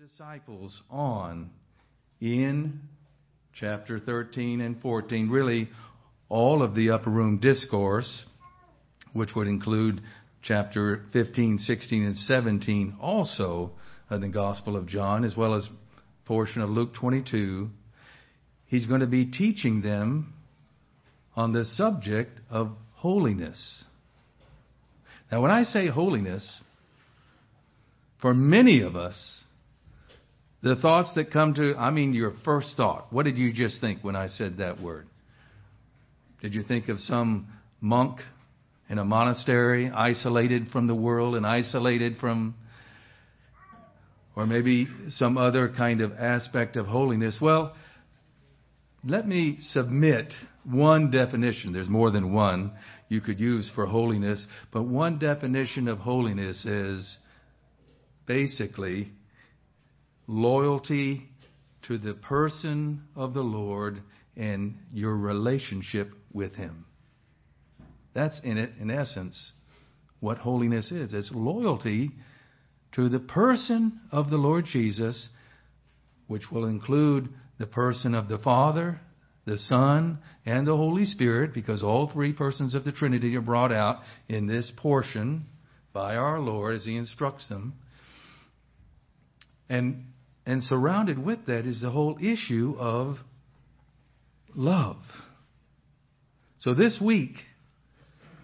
disciples on in chapter 13 and 14, really all of the upper room discourse, which would include chapter 15, 16, and 17, also of the Gospel of John, as well as portion of Luke 22. He's going to be teaching them on the subject of holiness. Now, when I say holiness, for many of us, the thoughts that come to, I mean, your first thought. What did you just think when I said that word? Did you think of some monk in a monastery, isolated from the world and isolated from, or maybe some other kind of aspect of holiness? Well, let me submit one definition. There's more than one you could use for holiness, but one definition of holiness is basically loyalty to the person of the Lord and your relationship with Him. That's in it, in essence, what holiness is. It's loyalty to the person of the Lord Jesus, which will include the person of the Father, the Son, and the Holy Spirit, because all three persons of the Trinity are brought out in this portion by our Lord as He instructs them. And and surrounded with that is the whole issue of love. So this week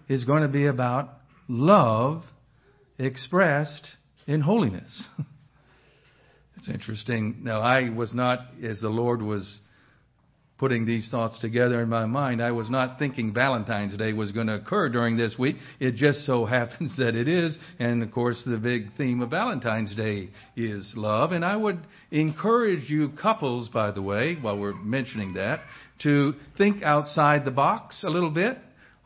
is going to be about love expressed in holiness. it's interesting. Now, I was not, as the Lord was putting these thoughts together in my mind, I was not thinking Valentine's Day was going to occur during this week. It just so happens that it is. And of course, the big theme of Valentine's Day is love. And I would encourage you couples, by the way, while we're mentioning that, to think outside the box a little bit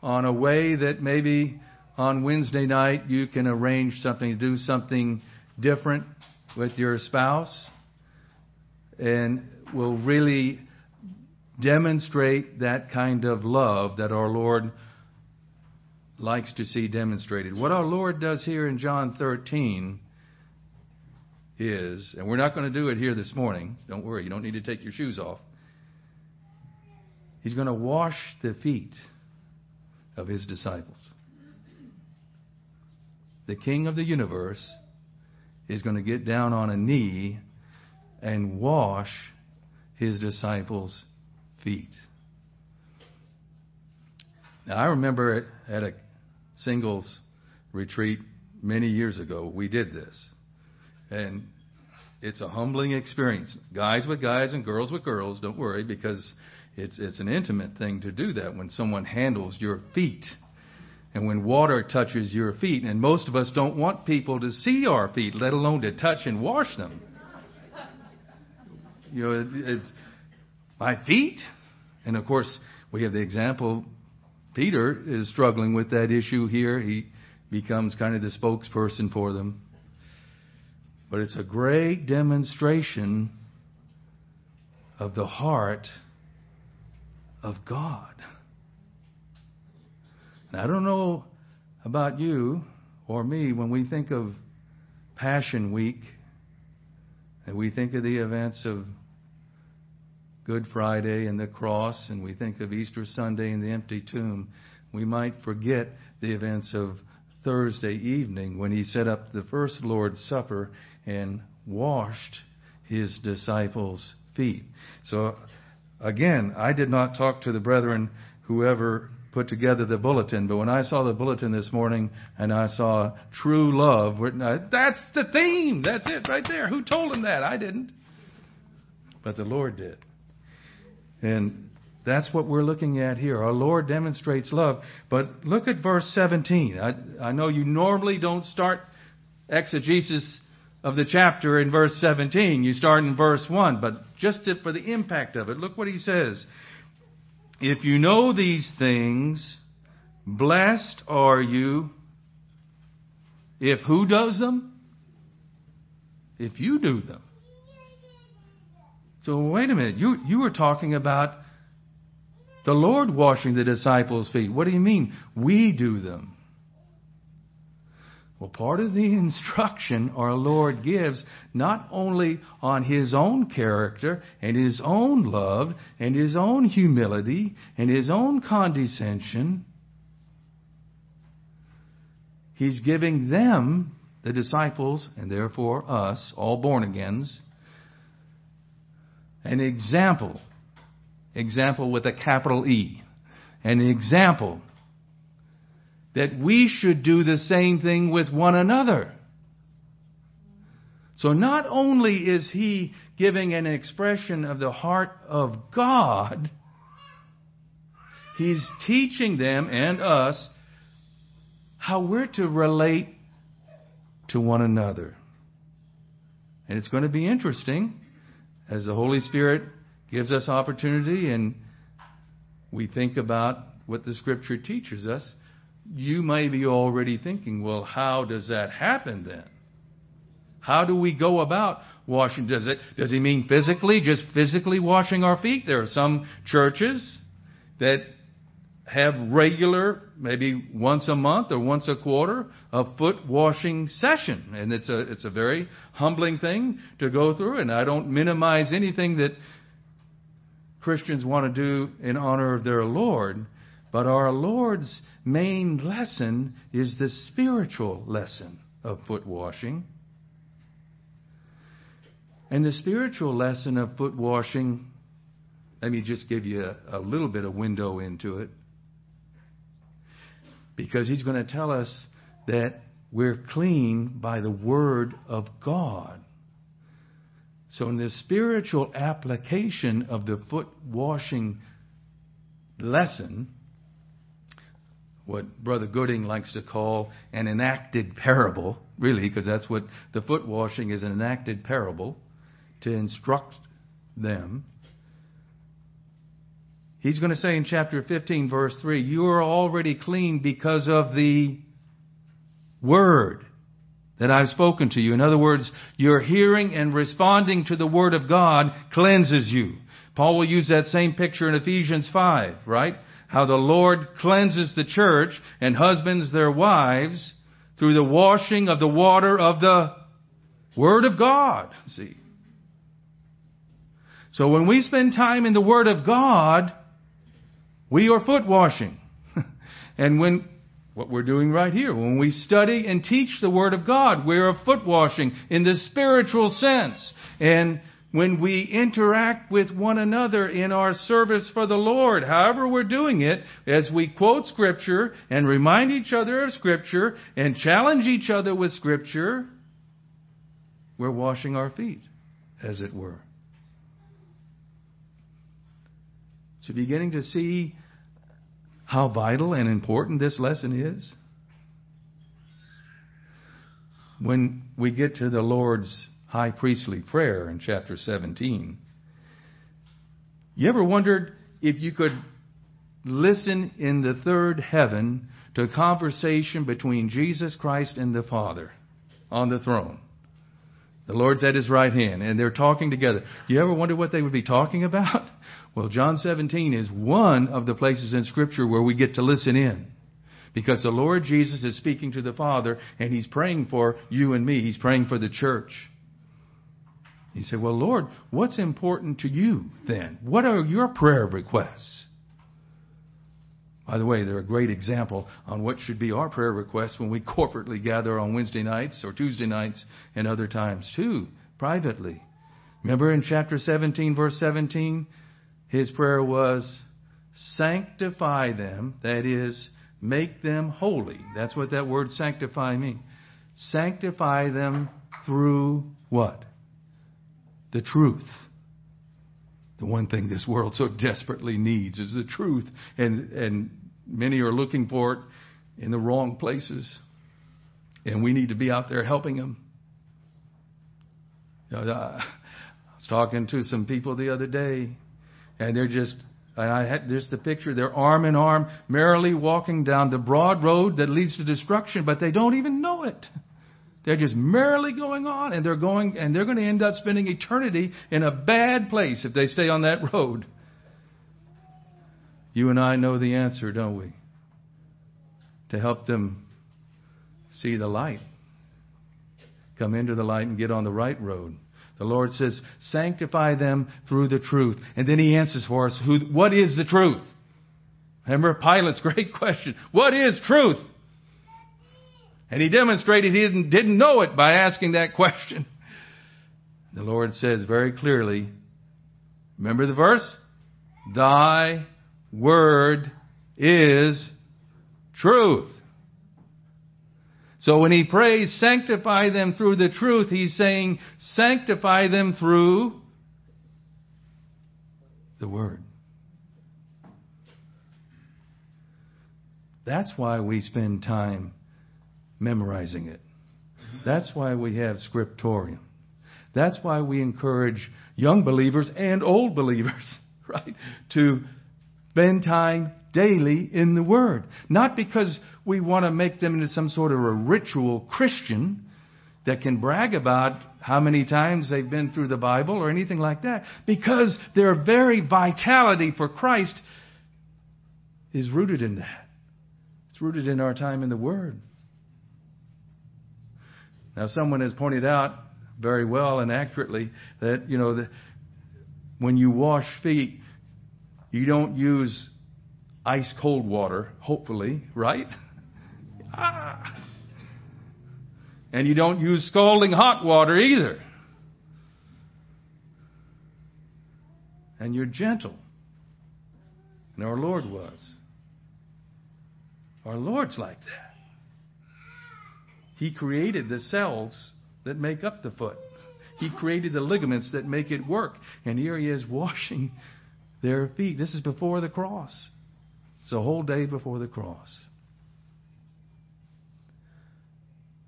on a way that maybe on Wednesday night you can arrange something to do something different with your spouse and will really demonstrate that kind of love that our Lord likes to see demonstrated. What our Lord does here in John 13 is, and we're not going to do it here this morning. Don't worry, you don't need to take your shoes off. He's going to wash the feet of his disciples. The King of the universe is going to get down on a knee and wash his disciples' feet. Now, I remember at a singles retreat many years ago, we did this. And it's a humbling experience. Guys with guys and girls with girls, don't worry, because it's, it's an intimate thing to do that when someone handles your feet. And when water touches your feet, and most of us don't want people to see our feet, let alone to touch and wash them. You know, it's, my feet? And of course, we have the example Peter is struggling with that issue here. He becomes kind of the spokesperson for them. But it's a great demonstration of the heart of God. Now, I don't know about you or me when we think of Passion Week and we think of the events of Good Friday and the cross, and we think of Easter Sunday and the empty tomb, we might forget the events of Thursday evening when he set up the first Lord's Supper and washed his disciples' feet. So, again, I did not talk to the brethren whoever put together the bulletin, but when I saw the bulletin this morning and I saw true love written, that's the theme. That's it right there. Who told him that? I didn't. But the Lord did. And that's what we're looking at here. Our Lord demonstrates love. But look at verse 17. I, I know you normally don't start exegesis of the chapter in verse 17. You start in verse 1. But just to, for the impact of it, look what he says. If you know these things, blessed are you if who does them? If you do them. So wait a minute. You, you were talking about the Lord washing the disciples' feet. What do you mean? We do them. Well, part of the instruction our Lord gives, not only on His own character and His own love and His own humility and His own condescension, He's giving them, the disciples, and therefore us, all born agains, an example. Example with a capital E. An example that we should do the same thing with one another. So not only is he giving an expression of the heart of God, he's teaching them and us how we're to relate to one another. And it's going to be interesting as the Holy Spirit gives us opportunity and we think about what the Scripture teaches us you may be already thinking, well, how does that happen then? How do we go about washing? Does it, does he mean physically, just physically washing our feet? There are some churches that have regular, maybe once a month or once a quarter, a foot washing session. And it's a, it's a very humbling thing to go through. And I don't minimize anything that Christians want to do in honor of their Lord. But our Lord's main lesson is the spiritual lesson of foot washing. And the spiritual lesson of foot washing, let me just give you a, a little bit of window into it. Because he's going to tell us that we're clean by the Word of God. So, in the spiritual application of the foot washing lesson, what Brother Gooding likes to call an enacted parable, really, because that's what the foot washing is an enacted parable to instruct them. He's going to say in chapter 15, verse 3, You are already clean because of the word that I've spoken to you. In other words, your hearing and responding to the word of God cleanses you. Paul will use that same picture in Ephesians 5, right? how the Lord cleanses the church and husbands their wives through the washing of the water of the Word of God. See? So when we spend time in the Word of God, we are foot washing. and when, what we're doing right here, when we study and teach the Word of God, we're foot washing in the spiritual sense. And when we interact with one another in our service for the Lord, however we're doing it, as we quote Scripture and remind each other of Scripture and challenge each other with Scripture, we're washing our feet, as it were. So, beginning to see how vital and important this lesson is. When we get to the Lord's high priestly prayer in chapter 17. You ever wondered if you could listen in the third heaven to a conversation between Jesus Christ and the Father on the throne? The Lord's at his right hand, and they're talking together. You ever wonder what they would be talking about? Well, John 17 is one of the places in Scripture where we get to listen in. Because the Lord Jesus is speaking to the Father, and He's praying for you and me. He's praying for the church. He said, Well, Lord, what's important to you then? What are your prayer requests? By the way, they're a great example on what should be our prayer requests when we corporately gather on Wednesday nights or Tuesday nights and other times too, privately. Remember in chapter 17, verse 17, his prayer was, Sanctify them, that is, make them holy. That's what that word sanctify means. Sanctify them through what? the truth. The one thing this world so desperately needs is the truth, and, and many are looking for it in the wrong places. And we need to be out there helping them. You know, I was talking to some people the other day, and they're just and I had there's the picture. They're arm in arm, merrily walking down the broad road that leads to destruction, but they don't even know it. They're just merrily going on and they're going and they're going to end up spending eternity in a bad place if they stay on that road. You and I know the answer, don't we? To help them see the light come into the light and get on the right road. The Lord says, sanctify them through the truth. And then he answers for us, who, what is the truth? Remember Pilate's great question. What is truth? And he demonstrated he didn't, didn't know it by asking that question. The Lord says very clearly, remember the verse? Thy word is truth. So when he prays, sanctify them through the truth, he's saying, sanctify them through the Word. That's why we spend time memorizing it. That's why we have scriptorium. That's why we encourage young believers and old believers, right, to spend time daily in the Word. Not because we want to make them into some sort of a ritual Christian that can brag about how many times they've been through the Bible or anything like that. Because their very vitality for Christ is rooted in that. It's rooted in our time in the Word. Now, someone has pointed out very well and accurately that, you know, that when you wash feet, you don't use ice cold water, hopefully, right? Ah. And you don't use scalding hot water either. And you're gentle. And our Lord was. Our Lord's like that. He created the cells that make up the foot. He created the ligaments that make it work. And here he is washing their feet. This is before the cross. It's a whole day before the cross.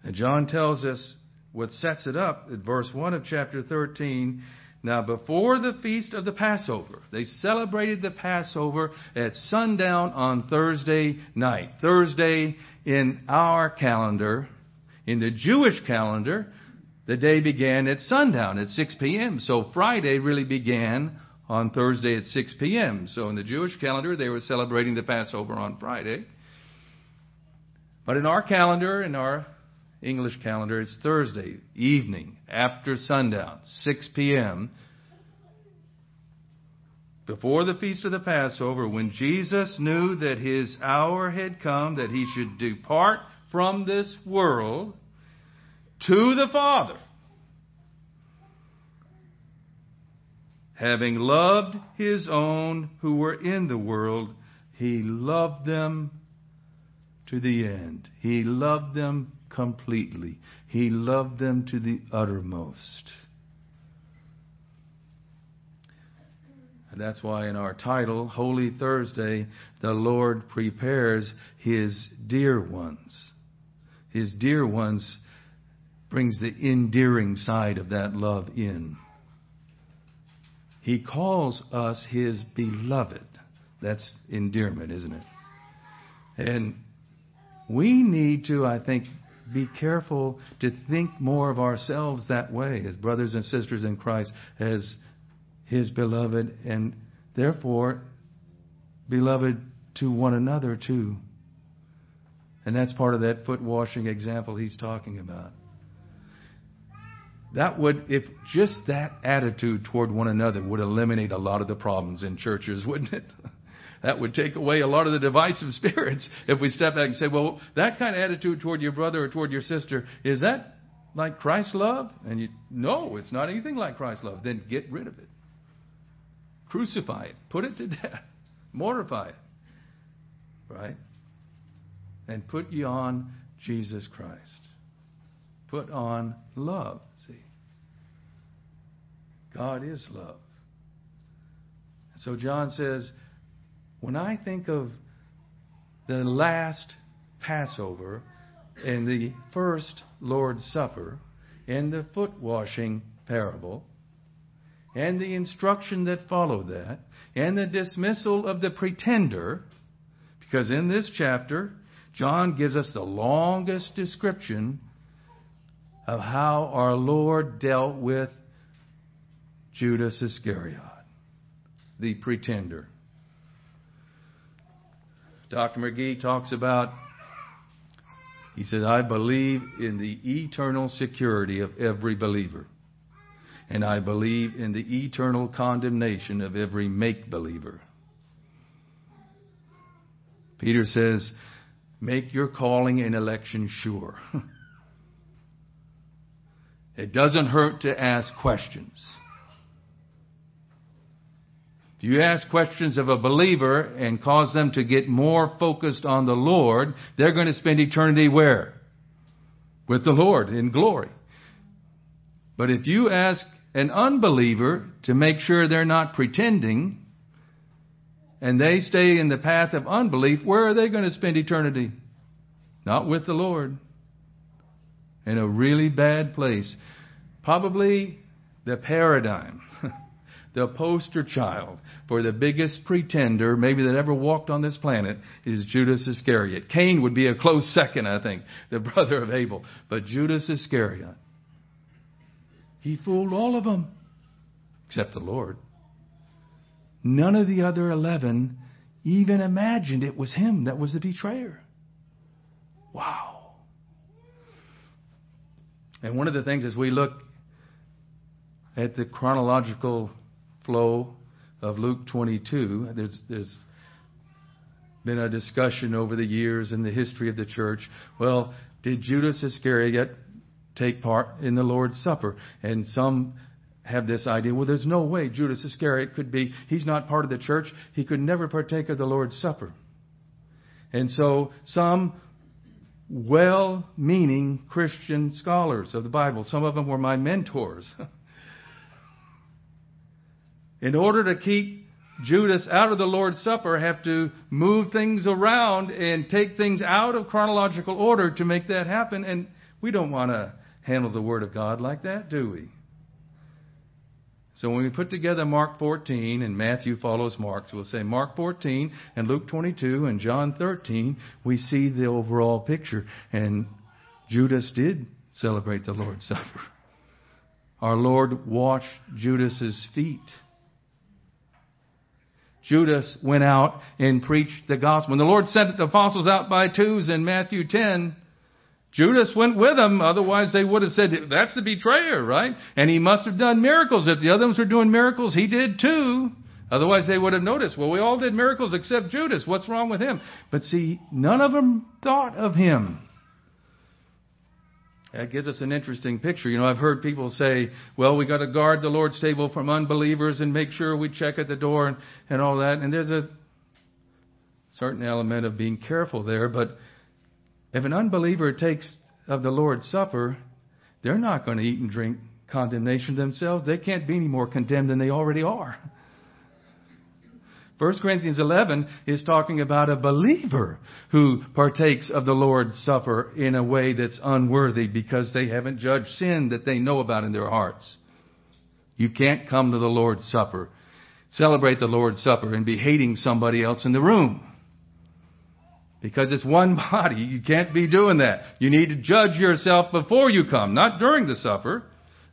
And John tells us what sets it up at verse 1 of chapter 13. Now, before the feast of the Passover, they celebrated the Passover at sundown on Thursday night. Thursday in our calendar, in the Jewish calendar, the day began at sundown at 6 p.m. So Friday really began on Thursday at 6 p.m. So in the Jewish calendar, they were celebrating the Passover on Friday. But in our calendar, in our English calendar, it's Thursday evening after sundown, 6 p.m. Before the feast of the Passover, when Jesus knew that his hour had come, that he should depart from this world to the Father. Having loved his own who were in the world, he loved them to the end. He loved them completely. He loved them to the uttermost. And that's why in our title, Holy Thursday, the Lord prepares his dear ones. His dear ones brings the endearing side of that love in. He calls us his beloved. That's endearment, isn't it? And we need to, I think, be careful to think more of ourselves that way as brothers and sisters in Christ, as his beloved, and therefore beloved to one another too. And that's part of that foot washing example he's talking about. That would, if just that attitude toward one another would eliminate a lot of the problems in churches, wouldn't it? That would take away a lot of the divisive spirits if we step back and say, well, that kind of attitude toward your brother or toward your sister, is that like Christ's love? And you, no, it's not anything like Christ's love. Then get rid of it. Crucify it. Put it to death. Mortify it. Right? And put you on Jesus Christ. Put on love. See? God is love. So John says, when I think of the last Passover and the first Lord's Supper and the foot washing parable and the instruction that followed that and the dismissal of the pretender, because in this chapter, John gives us the longest description of how our Lord dealt with Judas Iscariot, the pretender. Dr. McGee talks about He said, I believe in the eternal security of every believer. And I believe in the eternal condemnation of every make believer. Peter says, make your calling and election sure. it doesn't hurt to ask questions. You ask questions of a believer and cause them to get more focused on the Lord, they're going to spend eternity where? With the Lord in glory. But if you ask an unbeliever to make sure they're not pretending, and they stay in the path of unbelief, where are they going to spend eternity? Not with the Lord. In a really bad place. Probably the paradigm, the poster child for the biggest pretender maybe that ever walked on this planet is Judas Iscariot. Cain would be a close second, I think, the brother of Abel. But Judas Iscariot, he fooled all of them except the Lord. None of the other 11 even imagined it was him that was the betrayer. Wow. And one of the things as we look at the chronological flow of Luke 22, there's, there's been a discussion over the years in the history of the church. Well, did Judas Iscariot take part in the Lord's Supper? And some have this idea, well, there's no way Judas Iscariot could be, he's not part of the church. He could never partake of the Lord's Supper. And so some well meaning Christian scholars of the Bible, some of them were my mentors, in order to keep Judas out of the Lord's Supper, have to move things around and take things out of chronological order to make that happen. And we don't want to handle the Word of God like that, do we? So when we put together Mark 14 and Matthew follows Mark, so we'll say Mark 14 and Luke 22 and John 13, we see the overall picture. And Judas did celebrate the Lord's Supper. Our Lord washed Judas's feet. Judas went out and preached the gospel. When the Lord sent the apostles out by twos in Matthew 10, Judas went with them, otherwise they would have said, that's the betrayer, right? And he must have done miracles. If the others were doing miracles, he did too. Otherwise they would have noticed, well, we all did miracles except Judas. What's wrong with him? But see, none of them thought of him. That gives us an interesting picture. You know, I've heard people say, well, we got to guard the Lord's table from unbelievers and make sure we check at the door and, and all that. And there's a certain element of being careful there, but if an unbeliever takes of the Lord's Supper, they're not going to eat and drink condemnation themselves. They can't be any more condemned than they already are. 1 Corinthians 11 is talking about a believer who partakes of the Lord's Supper in a way that's unworthy because they haven't judged sin that they know about in their hearts. You can't come to the Lord's Supper, celebrate the Lord's Supper, and be hating somebody else in the room. Because it's one body. You can't be doing that. You need to judge yourself before you come, not during the supper.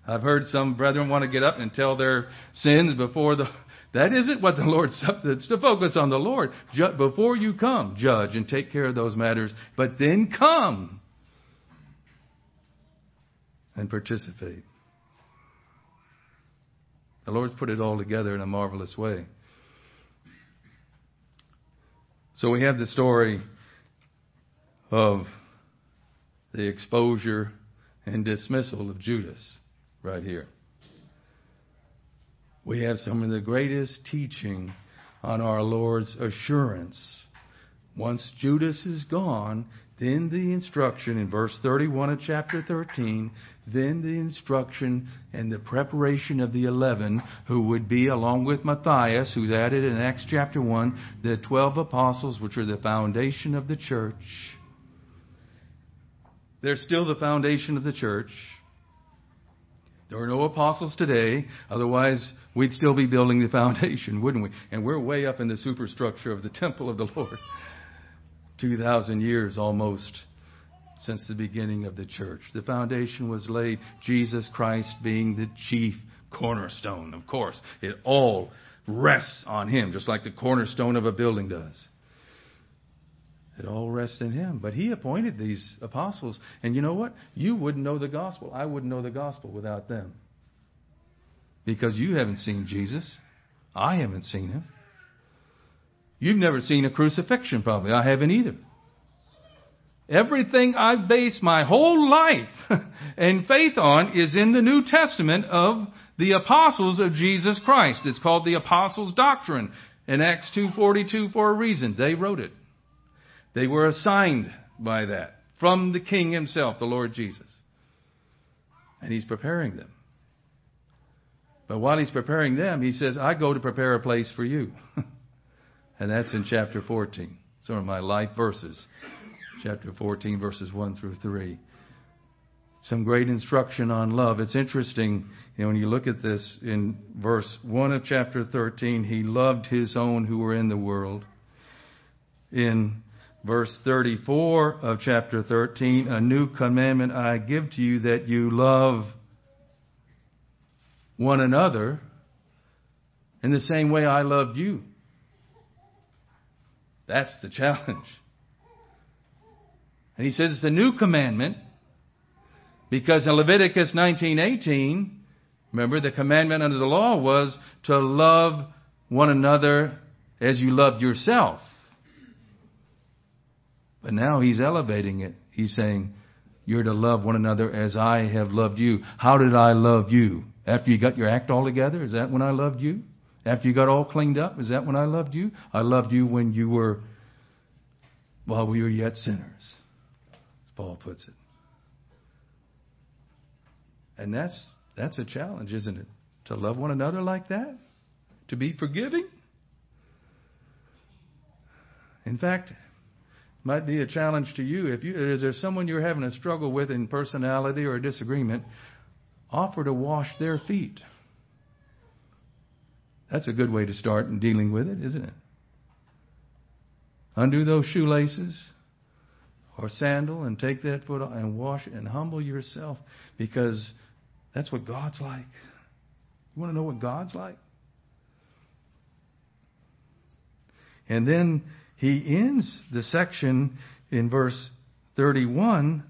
I've heard some brethren want to get up and tell their sins before the. That isn't what the Lord. It's to focus on the Lord. Before you come, judge and take care of those matters, but then come and participate. The Lord's put it all together in a marvelous way. So we have the story of the exposure and dismissal of Judas right here. We have some of the greatest teaching on our Lord's assurance. Once Judas is gone, then the instruction in verse 31 of chapter 13, then the instruction and the preparation of the eleven who would be, along with Matthias, who's added in Acts chapter 1, the 12 apostles, which are the foundation of the church. They're still the foundation of the church. There are no apostles today, otherwise we'd still be building the foundation, wouldn't we? And we're way up in the superstructure of the temple of the Lord. 2,000 years almost since the beginning of the church. The foundation was laid, Jesus Christ being the chief cornerstone, of course. It all rests on Him, just like the cornerstone of a building does. It all rests in Him. But He appointed these apostles. And you know what? You wouldn't know the gospel. I wouldn't know the gospel without them. Because you haven't seen Jesus. I haven't seen Him. You've never seen a crucifixion, probably. I haven't either. Everything I've based my whole life and faith on is in the New Testament of the apostles of Jesus Christ. It's called the apostles' doctrine in Acts 2:42 for a reason. They wrote it. They were assigned by that from the king himself, the Lord Jesus. And he's preparing them. But while he's preparing them, he says, I go to prepare a place for you. and that's in chapter 14. Some of my life verses. Chapter 14, verses 1 through 3 some great instruction on love. It's interesting you know, when you look at this in verse 1 of chapter 13, he loved his own who were in the world. In verse 34 of chapter 13, a new commandment I give to you that you love one another in the same way I loved you. That's the challenge. And he says it's a new commandment because in Leviticus 19:18, remember the commandment under the law was to love one another as you loved yourself. But now he's elevating it. He's saying, You're to love one another as I have loved you. How did I love you? After you got your act all together? Is that when I loved you? After you got all cleaned up? Is that when I loved you? I loved you when you were, while we were yet sinners, as Paul puts it. And that's that's a challenge, isn't it? To love one another like that? To be forgiving? In fact, might be a challenge to you. If you is there someone you're having a struggle with in personality or a disagreement, offer to wash their feet. That's a good way to start in dealing with it, isn't it? Undo those shoelaces or sandal and take that foot off and wash it and humble yourself because that's what God's like. You want to know what God's like? And then he ends the section in verse 31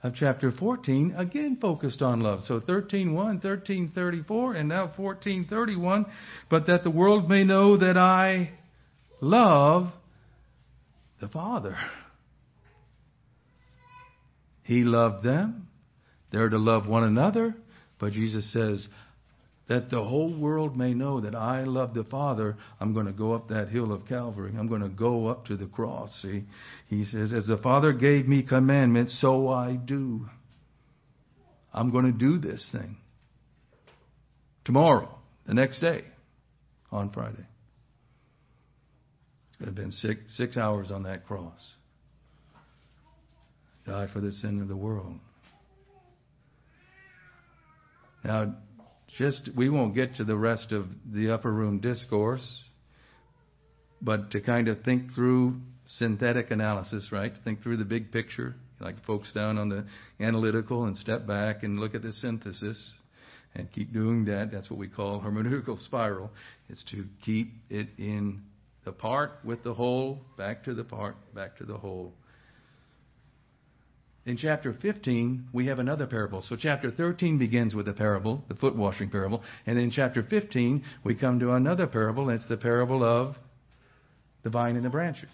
of chapter 14, again focused on love. So 13.1, 13.34, and now 14.31. But that the world may know that I love the Father. He loved them. They're to love one another. But Jesus says, that the whole world may know that I love the Father, I'm going to go up that hill of Calvary. I'm going to go up to the cross. See, he says, as the Father gave me commandments, so I do. I'm going to do this thing. Tomorrow, the next day, on Friday. It's going to have been six, six hours on that cross. Die for the sin of the world. Now, just we won't get to the rest of the upper room discourse, but to kind of think through synthetic analysis, right? Think through the big picture, like folks down on the analytical and step back and look at the synthesis and keep doing that. That's what we call hermeneutical spiral. It's to keep it in the part with the whole, back to the part, back to the whole. In chapter 15, we have another parable. So chapter 13 begins with a parable, the foot washing parable. And in chapter 15, we come to another parable, it's the parable of the vine and the branches.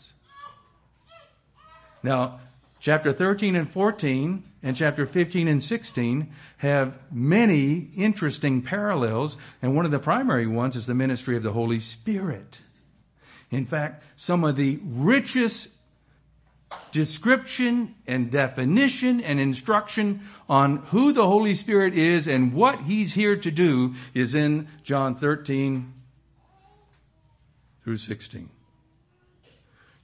Now, chapter 13 and 14 and chapter 15 and 16 have many interesting parallels, and one of the primary ones is the ministry of the Holy Spirit. In fact, some of the richest description and definition and instruction on who the Holy Spirit is and what He's here to do is in John 13 through 16.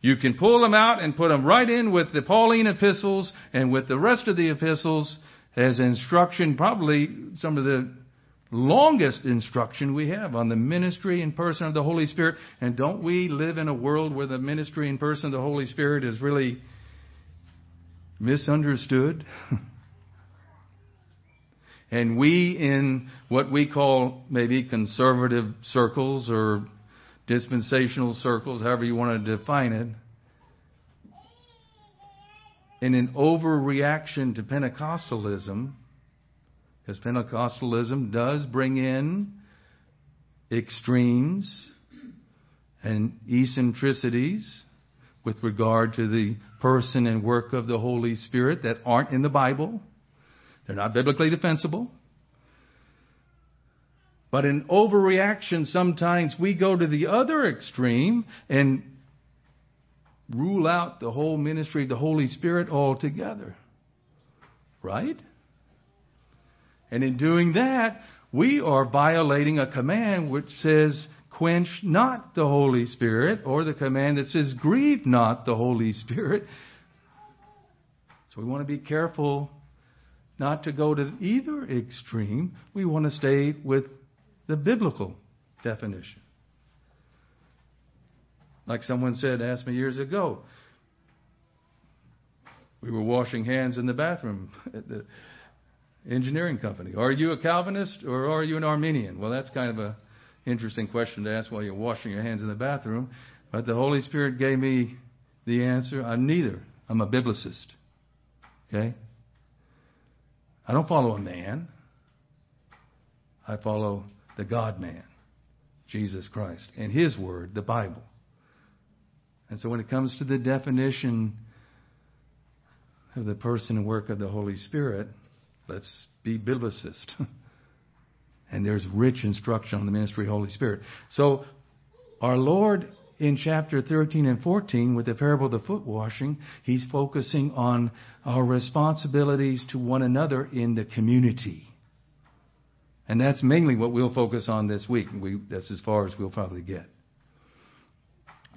You can pull them out and put them right in with the Pauline epistles and with the rest of the epistles as instruction, probably some of the longest instruction we have on the ministry and person of the Holy Spirit. And don't we live in a world where the ministry and person of the Holy Spirit is really misunderstood? and we, in what we call maybe conservative circles or dispensational circles, however you want to define it, in an overreaction to Pentecostalism, because Pentecostalism does bring in extremes and eccentricities with regard to the person and work of the Holy Spirit that aren't in the Bible. They're not biblically defensible. But in overreaction, sometimes we go to the other extreme and rule out the whole ministry of the Holy Spirit altogether. Right? And in doing that, we are violating a command which says, quench not the Holy Spirit, or the command that says, grieve not the Holy Spirit. So we want to be careful not to go to either extreme. We want to stay with the biblical definition. Like someone said, asked me years ago, we were washing hands in the bathroom at the engineering company. Are you a Calvinist or are you an Arminian? Well, that's kind of a interesting question to ask while you're washing your hands in the bathroom. But the Holy Spirit gave me the answer. I'm neither. I'm a biblicist. Okay? I don't follow a man. I follow the God man, Jesus Christ, and His Word, the Bible. And so when it comes to the definition of the person and work of the Holy Spirit, let's be biblicist. and there's rich instruction on the ministry of the Holy Spirit. So our Lord in chapter 13 and 14 with the parable of the foot washing, he's focusing on our responsibilities to one another in the community. And that's mainly what we'll focus on this week. We, that's as far as we'll probably get.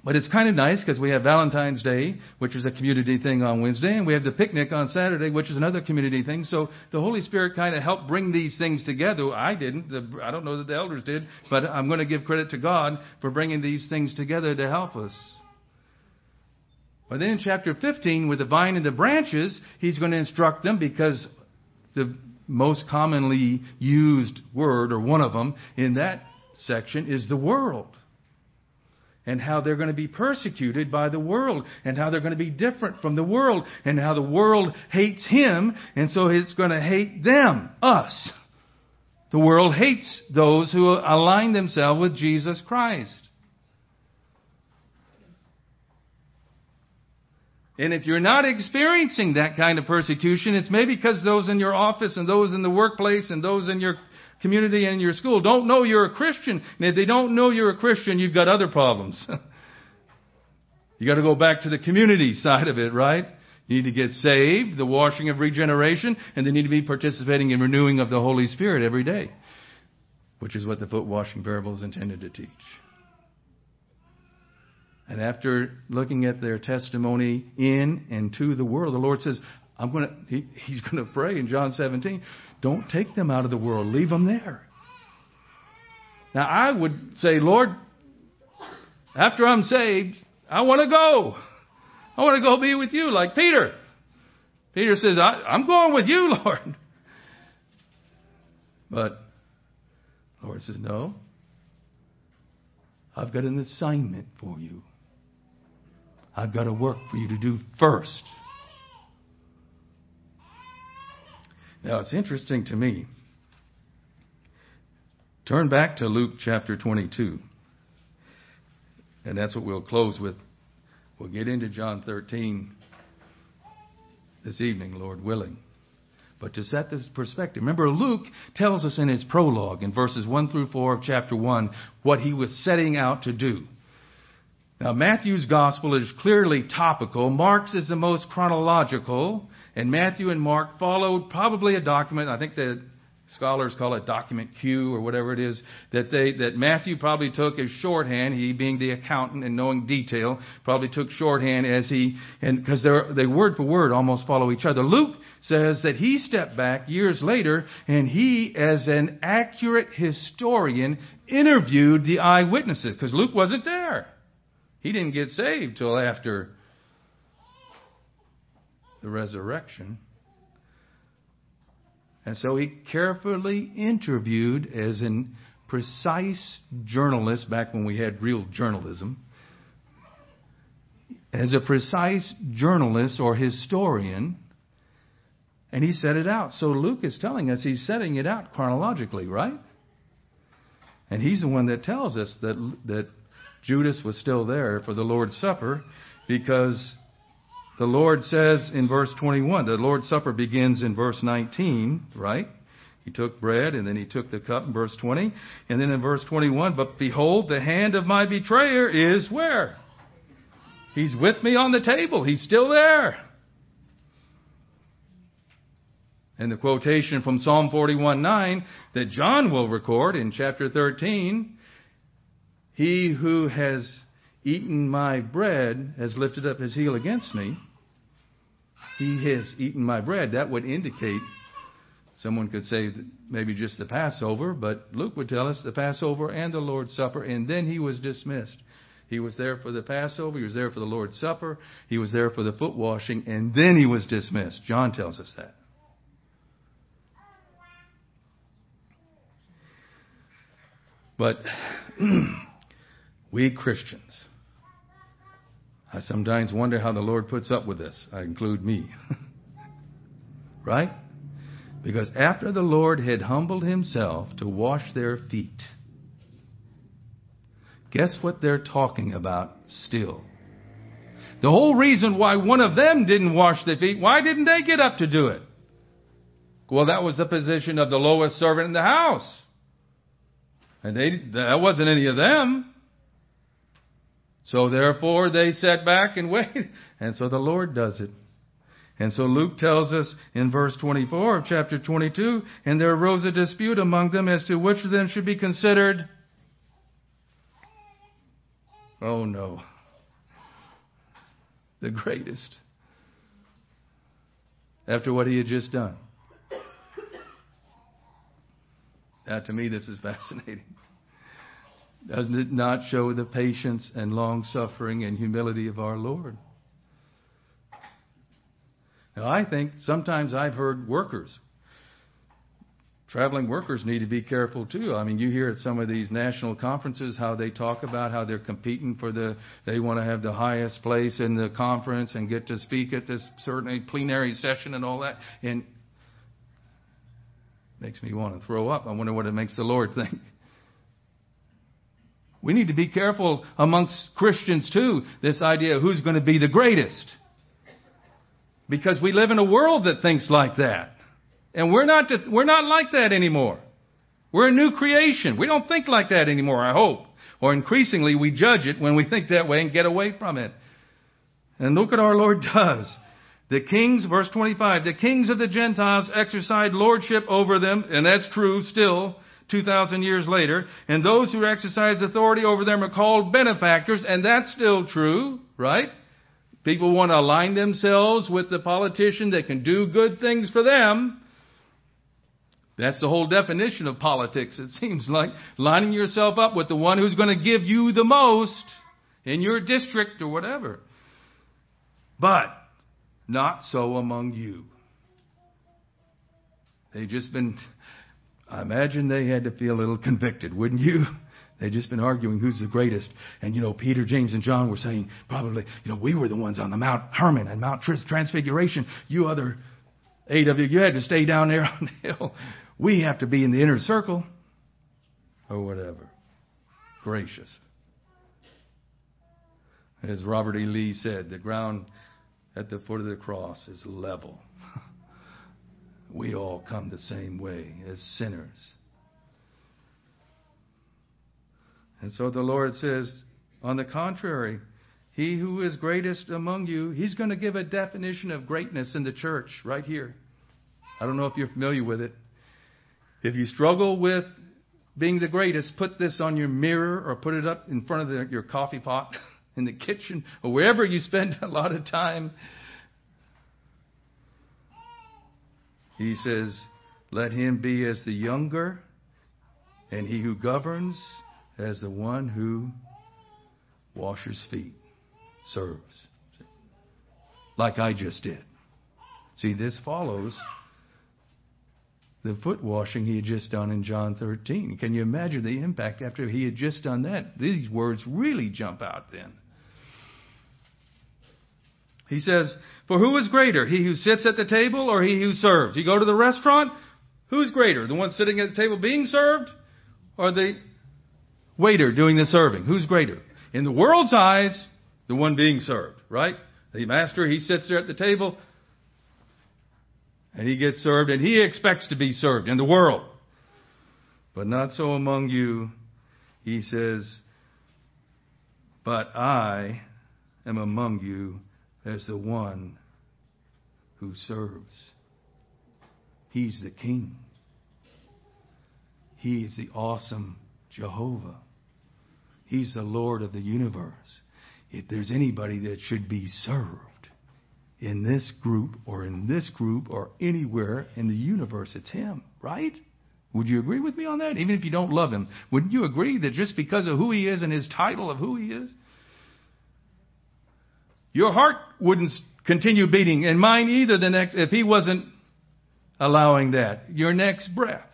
But it's kind of nice because we have Valentine's Day, which is a community thing on Wednesday, and we have the picnic on Saturday, which is another community thing. So the Holy Spirit kind of helped bring these things together. I didn't. The, I don't know that the elders did, but I'm going to give credit to God for bringing these things together to help us. But then in chapter 15, with the vine and the branches, he's going to instruct them because the most commonly used word, or one of them, in that section is the world. And how they're going to be persecuted by the world, and how they're going to be different from the world, and how the world hates him, and so it's going to hate them, us. The world hates those who align themselves with Jesus Christ. And if you're not experiencing that kind of persecution, it's maybe because those in your office and those in the workplace and those in your community and your school don't know you're a Christian. And if they don't know you're a Christian, you've got other problems. you got to go back to the community side of it, right? You need to get saved, the washing of regeneration, and they need to be participating in renewing of the Holy Spirit every day, which is what the foot washing parable is intended to teach. And after looking at their testimony in and to the world, the Lord says, I'm going to, he, He's going to pray in John 17, don't take them out of the world, leave them there. Now, I would say, Lord, after I'm saved, I want to go. I want to go be with you, like Peter. Peter says, I, am going with you, Lord. But Lord says, No. I've got an assignment for you. I've got a work for you to do first. Now, it's interesting to me. Turn back to Luke chapter 22. And that's what we'll close with. We'll get into John 13 this evening, Lord willing. But to set this perspective, remember Luke tells us in his prologue in verses 1 through 4 of chapter 1 what he was setting out to do. Now, Matthew's gospel is clearly topical. Mark's is the most chronological. And Matthew and Mark followed probably a document, I think the scholars call it document Q or whatever it is, that they, that Matthew probably took as shorthand, he being the accountant and knowing detail, probably took shorthand as he, and because they word for word almost follow each other. Luke says that he stepped back years later and he, as an accurate historian, interviewed the eyewitnesses, because Luke wasn't there. He didn't get saved till after the resurrection. And so he carefully interviewed as a precise journalist back when we had real journalism. as a precise journalist or historian, and he set it out. So Luke is telling us he's setting it out chronologically, right? And he's the one that tells us that, that Judas was still there for the Lord's Supper because the Lord says in verse 21, the Lord's Supper begins in verse 19, right? He took bread and then he took the cup in verse 20. And then in verse 21, but behold, the hand of my betrayer is where? He's with me on the table. He's still there. And the quotation from Psalm 41:9 that John will record in chapter 13, he who has eaten my bread has lifted up his heel against me. He has eaten my bread. That would indicate someone could say maybe just the Passover, but Luke would tell us the Passover and the Lord's Supper, and then he was dismissed. He was there for the Passover. He was there for the Lord's Supper. He was there for the foot washing, and then he was dismissed. John tells us that. But we Christians, I sometimes wonder how the Lord puts up with this. I include me. right? Because after the Lord had humbled himself to wash their feet, Guess what they're talking about still? The whole reason why one of them didn't wash their feet, why didn't they get up to do it? Well, that was the position of the lowest servant in the house. And they, that wasn't any of them. So therefore they sat back and waited. And so the Lord does it. And so Luke tells us in verse 24 of chapter 22, and there arose a dispute among them as to which of them should be considered Oh no. The greatest. After what he had just done. Now, to me, this is fascinating. Doesn't it not show the patience and long suffering and humility of our Lord? Now, I think sometimes I've heard workers traveling workers need to be careful too. I mean, you hear at some of these national conferences how they talk about how they're competing for the, they want to have the highest place in the conference and get to speak at this certain plenary session and all that. And makes me want to throw up. I wonder what it makes the Lord think. We need to be careful amongst Christians too, this idea of who's going to be the greatest. Because we live in a world that thinks like that. And we're not, we're not like that anymore. We're a new creation. We don't think like that anymore, I hope. Or increasingly, we judge it when we think that way and get away from it. And look what our Lord does. The kings, verse 25, the kings of the Gentiles exercise lordship over them, and that's true still, 2,000 years later. And those who exercise authority over them are called benefactors, and that's still true, right? People want to align themselves with the politician that can do good things for them. That's the whole definition of politics, it seems like. Lining yourself up with the one who's going to give you the most in your district or whatever. But not so among you. They've just been, I imagine they had to feel a little convicted, wouldn't you? They'd just been arguing who's the greatest. And, you know, Peter, James, and John were saying, probably, you know, we were the ones on the Mount Hermon and Mount Transfiguration. You other eight of you, you had to stay down there on the hill. We have to be in the inner circle or whatever. Gracious. As Robert E. Lee said, the ground at the foot of the cross is level. We all come the same way as sinners. And so the Lord says, on the contrary, he who is greatest among you, he's going to give a definition of greatness in the church right here. I don't know if you're familiar with it. If you struggle with being the greatest, put this on your mirror or put it up in front of the, your coffee pot in the kitchen or wherever you spend a lot of time. He says, Let him be as the younger, and he who governs as the one who washes feet, serves. Like I just did. See, this follows the foot washing he had just done in John 13. Can you imagine the impact after he had just done that? These words really jump out then. He says, For who is greater, he who sits at the table or he who serves? You go to the restaurant, who's greater? The one sitting at the table being served or the waiter doing the serving? Who's greater? In the world's eyes, the one being served, right? The master, he sits there at the table and he gets served and he expects to be served in the world. But not so among you. He says, But I am among you as the one who serves. He's the king. He's the awesome Jehovah. He's the Lord of the universe. If there's anybody that should be served in this group or in this group or anywhere in the universe, it's Him, right? Would you agree with me on that? Even if you don't love Him, wouldn't you agree that just because of who He is and His title of who He is, your heart wouldn't continue beating, and mine either. The next, if he wasn't allowing that, your next breath.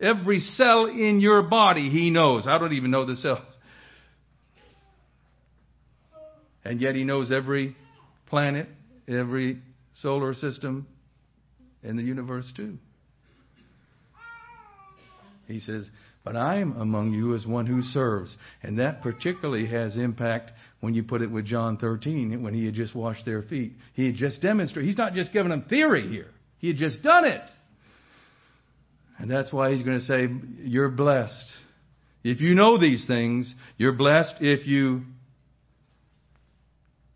Every cell in your body, he knows. I don't even know the cells. And yet he knows every planet, every solar system in the universe too. He says, but I am among you as one who serves. And that particularly has impact when you put it with John 13, when he had just washed their feet. He had just demonstrated. He's not just giving them theory here. He had just done it. And that's why he's going to say, You're blessed. If you know these things, you're blessed if you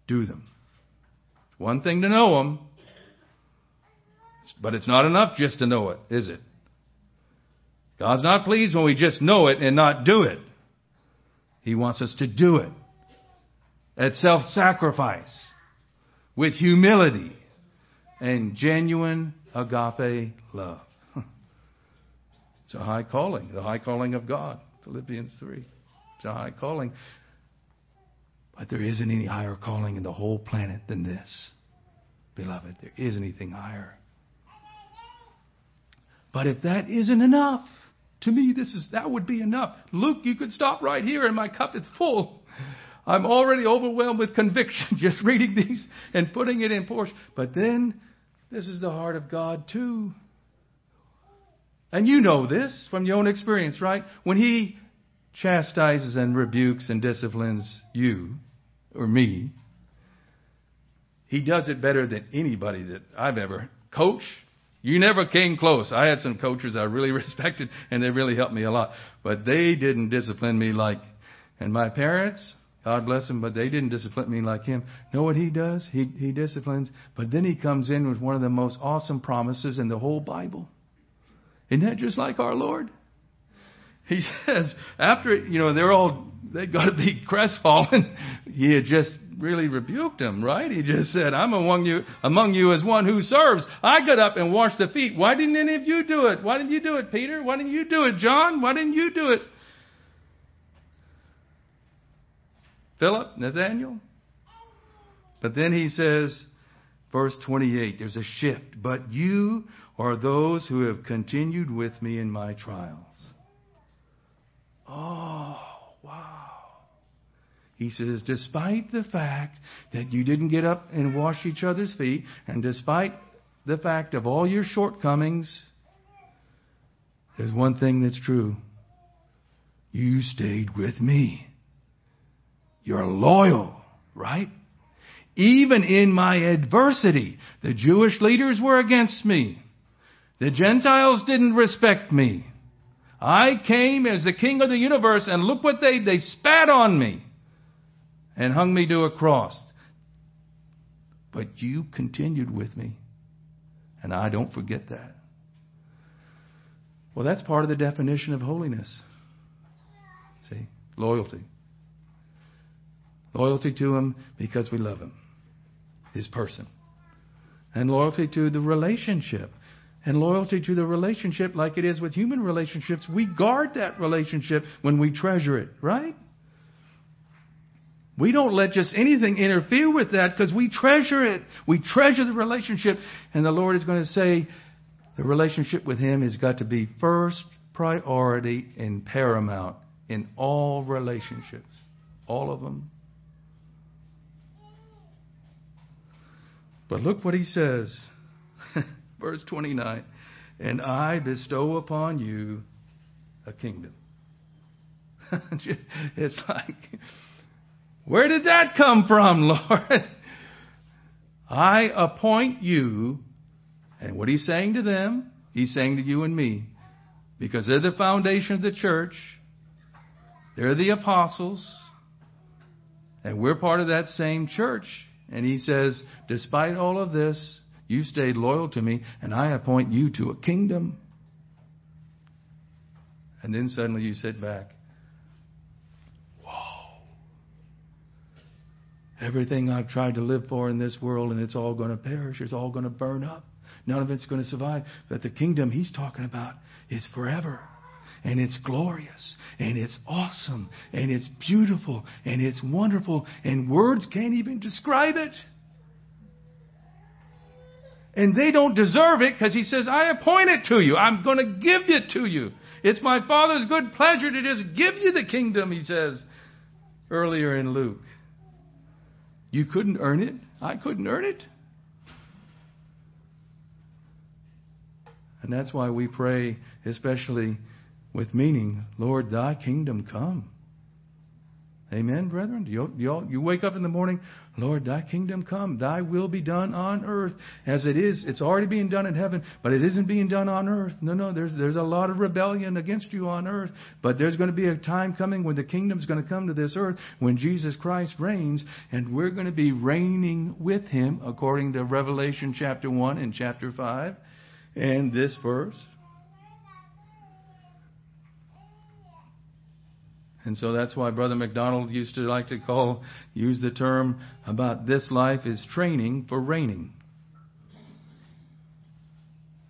do them. One thing to know them, but it's not enough just to know it, is it? God's not pleased when we just know it and not do it. He wants us to do it at self sacrifice, with humility, and genuine agape love. It's a high calling, the high calling of God. Philippians 3. It's a high calling. But there isn't any higher calling in the whole planet than this. Beloved, There isn't anything higher. But if that isn't enough, to me, this is that would be enough. Luke, you could stop right here, and my cup is full. I'm already overwhelmed with conviction just reading these and putting it in portion. But then, this is the heart of God too. And you know this from your own experience, right? When He chastises and rebukes and disciplines you or me, He does it better than anybody that I've ever coached you never came close. I had some coaches I really respected and they really helped me a lot. But they didn't discipline me like, and my parents, God bless them, but they didn't discipline me like him. Know what he does? He, he disciplines, but then he comes in with one of the most awesome promises in the whole Bible. Isn't that just like our Lord? He says, after, you know, they're all, they got to be crestfallen. he had just really rebuked them, right? He just said, I'm among you, among you as one who serves. I got up and washed the feet. Why didn't any of you do it? Why didn't you do it, Peter? Why didn't you do it, John? Why didn't you do it? Philip, Nathaniel? But then he says, verse 28, there's a shift. But you are those who have continued with me in my trials. Oh, wow. He says, despite the fact that you didn't get up and wash each other's feet, and despite the fact of all your shortcomings, there's one thing that's true. You stayed with me. You're loyal, right? Even in my adversity, the Jewish leaders were against me. The Gentiles didn't respect me. I came as the king of the universe and look what they, they spat on me and hung me to a cross. But you continued with me. And I don't forget that. Well, that's part of the definition of holiness. See? Loyalty. Loyalty to Him because we love Him, His person. And loyalty to the relationship and loyalty to the relationship like it is with human relationships. We guard that relationship when we treasure it, right? We don't let just anything interfere with that because we treasure it. We treasure the relationship. And the Lord is going to say the relationship with Him has got to be first priority and paramount in all relationships. All of them. But look what he says. Verse 29 And I bestow upon you a kingdom. it's like, where did that come from, Lord? I appoint you, and what he's saying to them, he's saying to you and me, because they're the foundation of the church, they're the apostles, and we're part of that same church. And he says, despite all of this, you stayed loyal to me, and I appoint you to a kingdom. And then suddenly you sit back. Whoa. Everything I've tried to live for in this world, and it's all going to perish, it's all going to burn up. None of it's going to survive. But the kingdom he's talking about is forever. And it's glorious. And it's awesome. And it's beautiful. And it's wonderful. And words can't even describe it. And they don't deserve it because he says, I appoint it to you. I'm going to give it to you. It's my Father's good pleasure to just give you the kingdom, he says earlier in Luke. You couldn't earn it. I couldn't earn it. And that's why we pray, especially with meaning, Lord, thy kingdom come. Amen, brethren? Do You, you, you wake up in the morning, Lord, thy kingdom come. Thy will be done on earth as it is. It's already being done in heaven, but it isn't being done on earth. No, no, there's, there's a lot of rebellion against you on earth. But there's going to be a time coming when the kingdom's going to come to this earth, when Jesus Christ reigns, and we're going to be reigning with him, according to Revelation chapter 1 and chapter 5, and this verse. And so that's why Brother McDonald used to like to call, use the term about this life is training for reigning.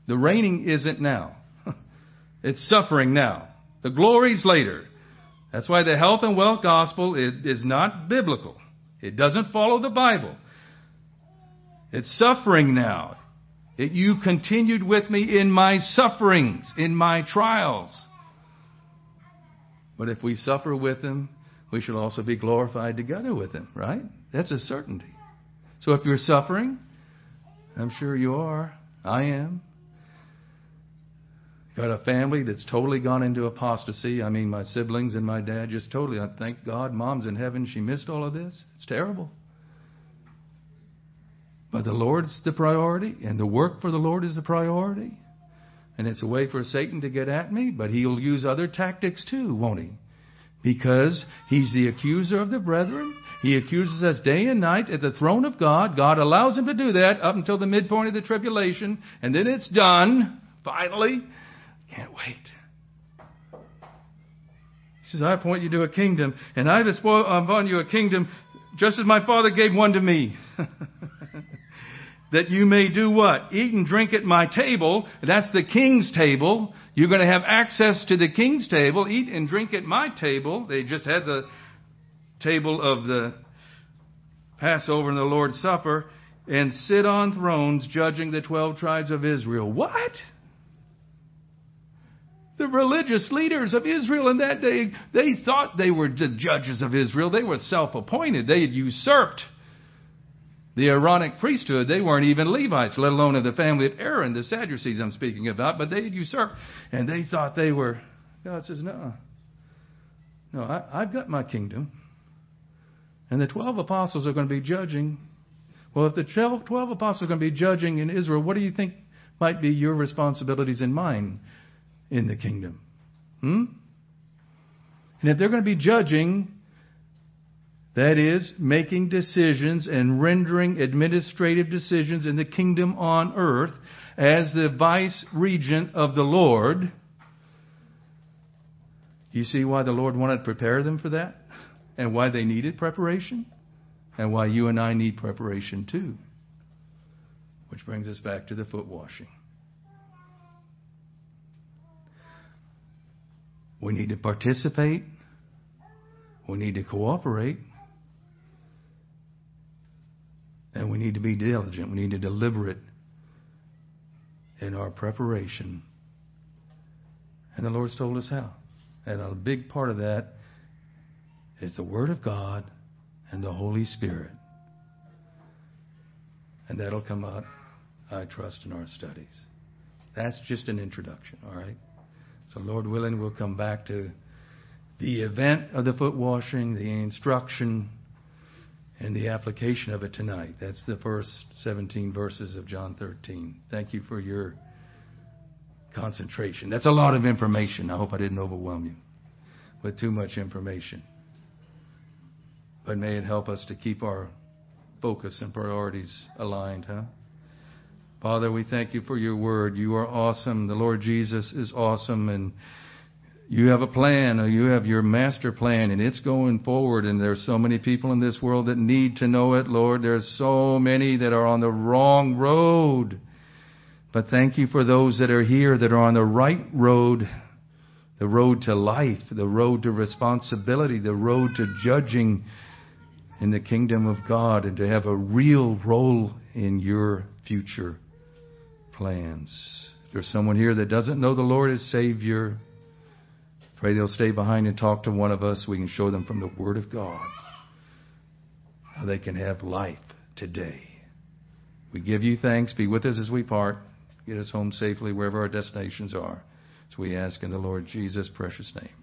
The reigning isn't now. It's suffering now. The glory's later. That's why the health and wealth gospel is not biblical. It doesn't follow the Bible. It's suffering now. It, you continued with me in my sufferings, in my trials. But if we suffer with him, we shall also be glorified together with him, right? That's a certainty. So if you're suffering, I'm sure you are. I am. Got a family that's totally gone into apostasy. I mean, my siblings and my dad just totally. I thank God, mom's in heaven. She missed all of this. It's terrible. But the Lord's the priority, and the work for the Lord is the priority. And it's a way for Satan to get at me, but he'll use other tactics too, won't he? Because he's the accuser of the brethren. He accuses us day and night at the throne of God. God allows him to do that up until the midpoint of the tribulation, and then it's done. Finally. Can't wait. He says, I appoint you to a kingdom, and I bestow upon you a kingdom just as my father gave one to me. that you may do what? Eat and drink at my table. That's the king's table. You're going to have access to the king's table. Eat and drink at my table. They just had the table of the Passover and the Lord's Supper and sit on thrones judging the 12 tribes of Israel. What? The religious leaders of Israel in that day, they thought they were the judges of Israel. They were self-appointed. They had usurped the Aaronic priesthood, they weren't even Levites, let alone of the family of Aaron, the Sadducees I'm speaking about, but they had usurped, and they thought they were. God says, no. No, I, I've got my kingdom. And the 12 apostles are going to be judging. Well, if the 12, 12 apostles are going to be judging in Israel, what do you think might be your responsibilities and mine in the kingdom? Hmm? And if they're going to be judging that is, making decisions and rendering administrative decisions in the kingdom on earth as the vice regent of the Lord. You see why the Lord wanted to prepare them for that? And why they needed preparation? And why you and I need preparation too. Which brings us back to the foot washing. We need to participate. We need to cooperate. And we need to be diligent. We need to deliberate in our preparation. And the Lord's told us how. And a big part of that is the Word of God and the Holy Spirit. And that'll come out, I trust, in our studies. That's just an introduction, all right? So, Lord willing, we'll come back to the event of the foot washing, the instruction, and the application of it tonight. That's the first 17 verses of John 13. Thank you for your concentration. That's a lot of information. I hope I didn't overwhelm you with too much information. But may it help us to keep our focus and priorities aligned, huh? Father, we thank you for your word. You are awesome. The Lord Jesus is awesome and you have a plan or you have your master plan and it's going forward and there's so many people in this world that need to know it, Lord. There's so many that are on the wrong road. But thank you for those that are here that are on the right road, the road to life, the road to responsibility, the road to judging in the kingdom of God and to have a real role in your future plans. If there's someone here that doesn't know the Lord as Savior, pray they'll stay behind and talk to one of us. We can show them from the Word of God how they can have life today. We give you thanks. Be with us as we part. Get us home safely wherever our destinations are. As we ask in the Lord Jesus' precious name.